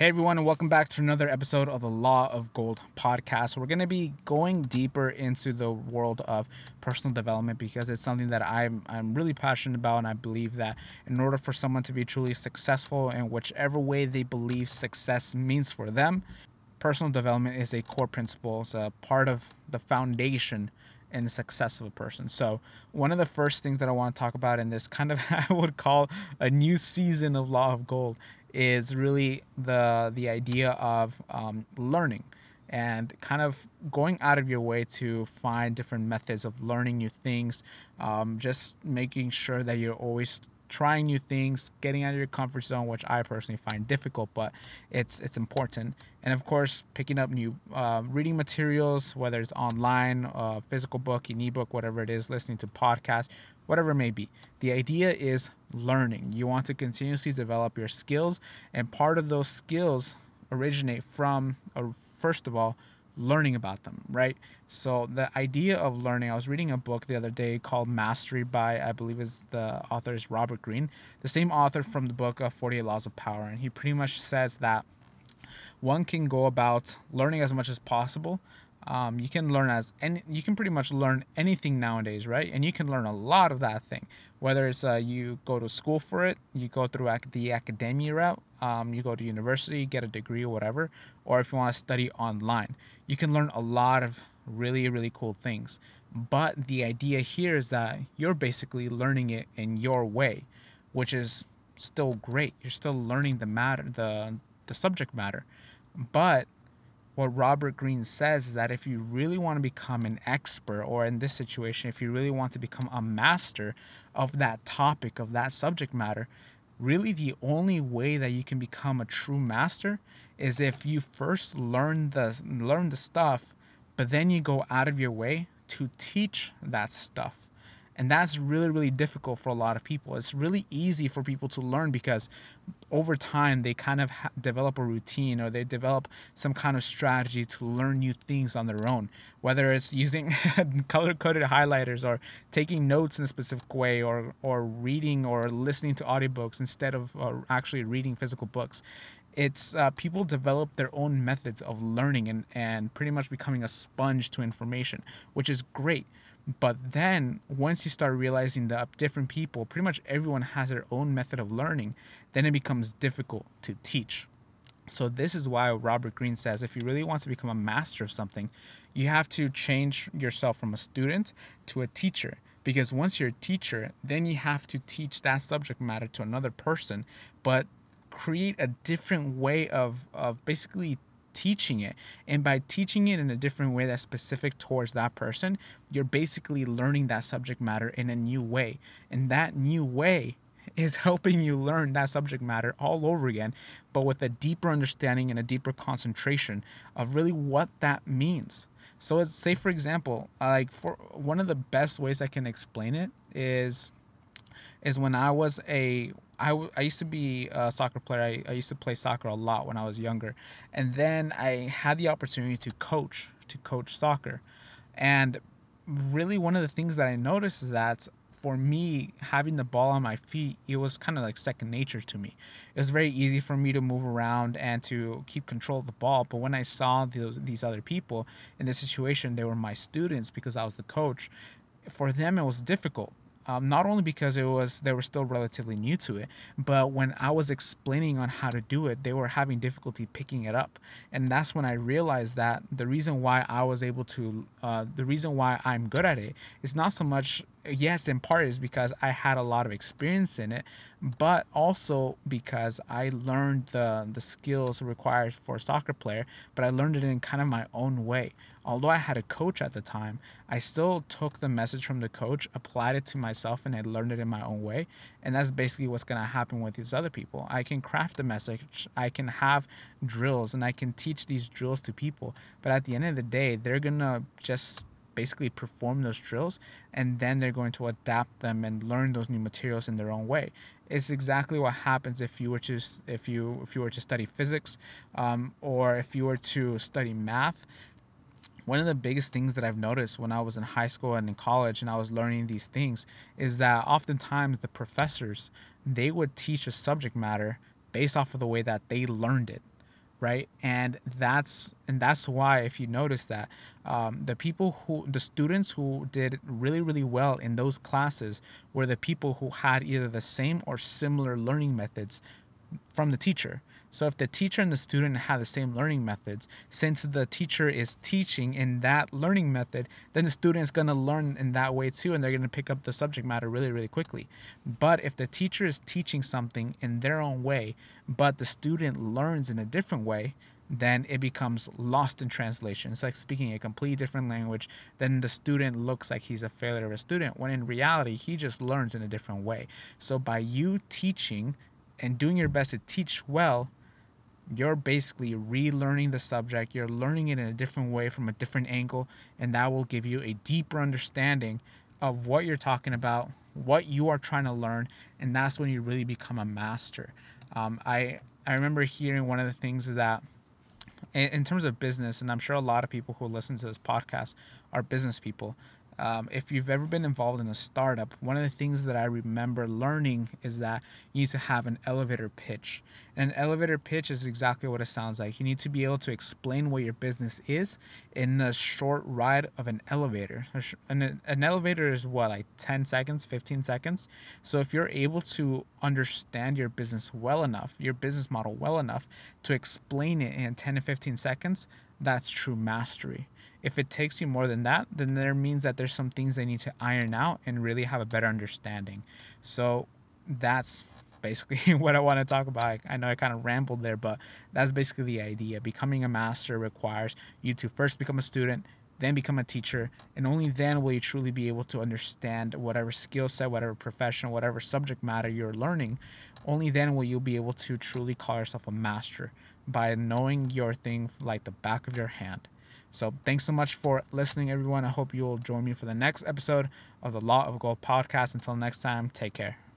Hey everyone, and welcome back to another episode of the Law of Gold podcast. We're going to be going deeper into the world of personal development because it's something that I'm I'm really passionate about, and I believe that in order for someone to be truly successful in whichever way they believe success means for them, personal development is a core principle. It's a part of the foundation in the success of a person. So, one of the first things that I want to talk about in this kind of I would call a new season of Law of Gold is really the the idea of um, learning and kind of going out of your way to find different methods of learning new things um, just making sure that you're always trying new things getting out of your comfort zone which i personally find difficult but it's it's important and of course picking up new uh, reading materials whether it's online uh, physical book an ebook whatever it is listening to podcasts whatever it may be. The idea is learning. You want to continuously develop your skills, and part of those skills originate from, uh, first of all, learning about them, right? So the idea of learning, I was reading a book the other day called Mastery by I believe is the author is Robert Greene, the same author from the book of 48 Laws of Power, and he pretty much says that one can go about learning as much as possible um, you can learn as and you can pretty much learn anything nowadays right? And you can learn a lot of that thing. Whether it's uh, you go to school for it you go through ac- the academia route um, you go to university get a degree or whatever or if you want to study online you can learn a lot of really really cool things. But the idea here is that you're basically learning it in your way which is still great. You're still learning the matter the the subject matter. But what Robert Greene says is that if you really want to become an expert, or in this situation, if you really want to become a master of that topic, of that subject matter, really the only way that you can become a true master is if you first learn the learn the stuff, but then you go out of your way to teach that stuff and that's really really difficult for a lot of people. It's really easy for people to learn because over time they kind of ha- develop a routine or they develop some kind of strategy to learn new things on their own whether it's using color coded highlighters or taking notes in a specific way or or reading or listening to audiobooks instead of uh, actually reading physical books. It's uh, people develop their own methods of learning and, and pretty much becoming a sponge to information which is great but then once you start realizing that different people, pretty much everyone has their own method of learning, then it becomes difficult to teach. So this is why Robert Greene says if you really want to become a master of something, you have to change yourself from a student to a teacher because once you're a teacher, then you have to teach that subject matter to another person, but create a different way of of basically teaching it. And by teaching it in a different way that's specific towards that person, you're basically learning that subject matter in a new way. And that new way is helping you learn that subject matter all over again, but with a deeper understanding and a deeper concentration of really what that means. So, let's say, for example, like for one of the best ways I can explain it is is when I was a I, I used to be a soccer player. I, I used to play soccer a lot when I was younger. And then I had the opportunity to coach, to coach soccer. And really, one of the things that I noticed is that for me, having the ball on my feet, it was kind of like second nature to me. It was very easy for me to move around and to keep control of the ball. But when I saw those, these other people in this situation, they were my students because I was the coach. For them, it was difficult um, not only because it was they were still relatively new to it, but when I was explaining on how to do it, they were having difficulty picking it up, and that's when I realized that the reason why I was able to, uh, the reason why I'm good at it is not so much yes, in part is because I had a lot of experience in it, but also because I learned the the skills required for a soccer player, but I learned it in kind of my own way. Although I had a coach at the time, I still took the message from the coach, applied it to myself, and I learned it in my own way. And that's basically what's gonna happen with these other people. I can craft the message, I can have drills, and I can teach these drills to people. But at the end of the day, they're gonna just basically perform those drills and then they're going to adapt them and learn those new materials in their own way. It's exactly what happens if you were to if you if you were to study physics um, or if you were to study math. One of the biggest things that I've noticed when I was in high school and in college and I was learning these things is that oftentimes the professors they would teach a subject matter based off of the way that they learned it right? And that's and that's why if you notice that um, the people who the students who did really really well in those classes were the people who had either the same or similar learning methods from the teacher so if the teacher and the student have the same learning methods, since the teacher is teaching in that learning method, then the student is going to learn in that way too, and they're going to pick up the subject matter really, really quickly. But if the teacher is teaching something in their own way, but the student learns in a different way, then it becomes lost in translation. It's like speaking a completely different language. Then the student looks like he's a failure of a student, when in reality, he just learns in a different way. So by you teaching and doing your best to teach well, you're basically relearning the subject. You're learning it in a different way from a different angle, and that will give you a deeper understanding of what you're talking about, what you are trying to learn, and that's when you really become a master. Um, I I remember hearing one of the things is that in, in terms of business, and I'm sure a lot of people who listen to this podcast are business people. Um, if you've ever been involved in a startup, one of the things that I remember learning is that you need to have an elevator pitch. And an elevator pitch is exactly what it sounds like. You need to be able to explain what your business is in a short ride of an elevator. An, an elevator is what, like 10 seconds, 15 seconds? So if you're able to understand your business well enough, your business model well enough to explain it in 10 to 15 seconds, that's true mastery. If it takes you more than that, then there means that there's some things they need to iron out and really have a better understanding. So that's basically what I want to talk about. I know I kind of rambled there, but that's basically the idea. Becoming a master requires you to first become a student, then become a teacher, and only then will you truly be able to understand whatever skill set, whatever profession, whatever subject matter you're learning. Only then will you be able to truly call yourself a master by knowing your thing like the back of your hand. So thanks so much for listening, everyone. I hope you will join me for the next episode of the Law of Gold podcast. Until next time, take care.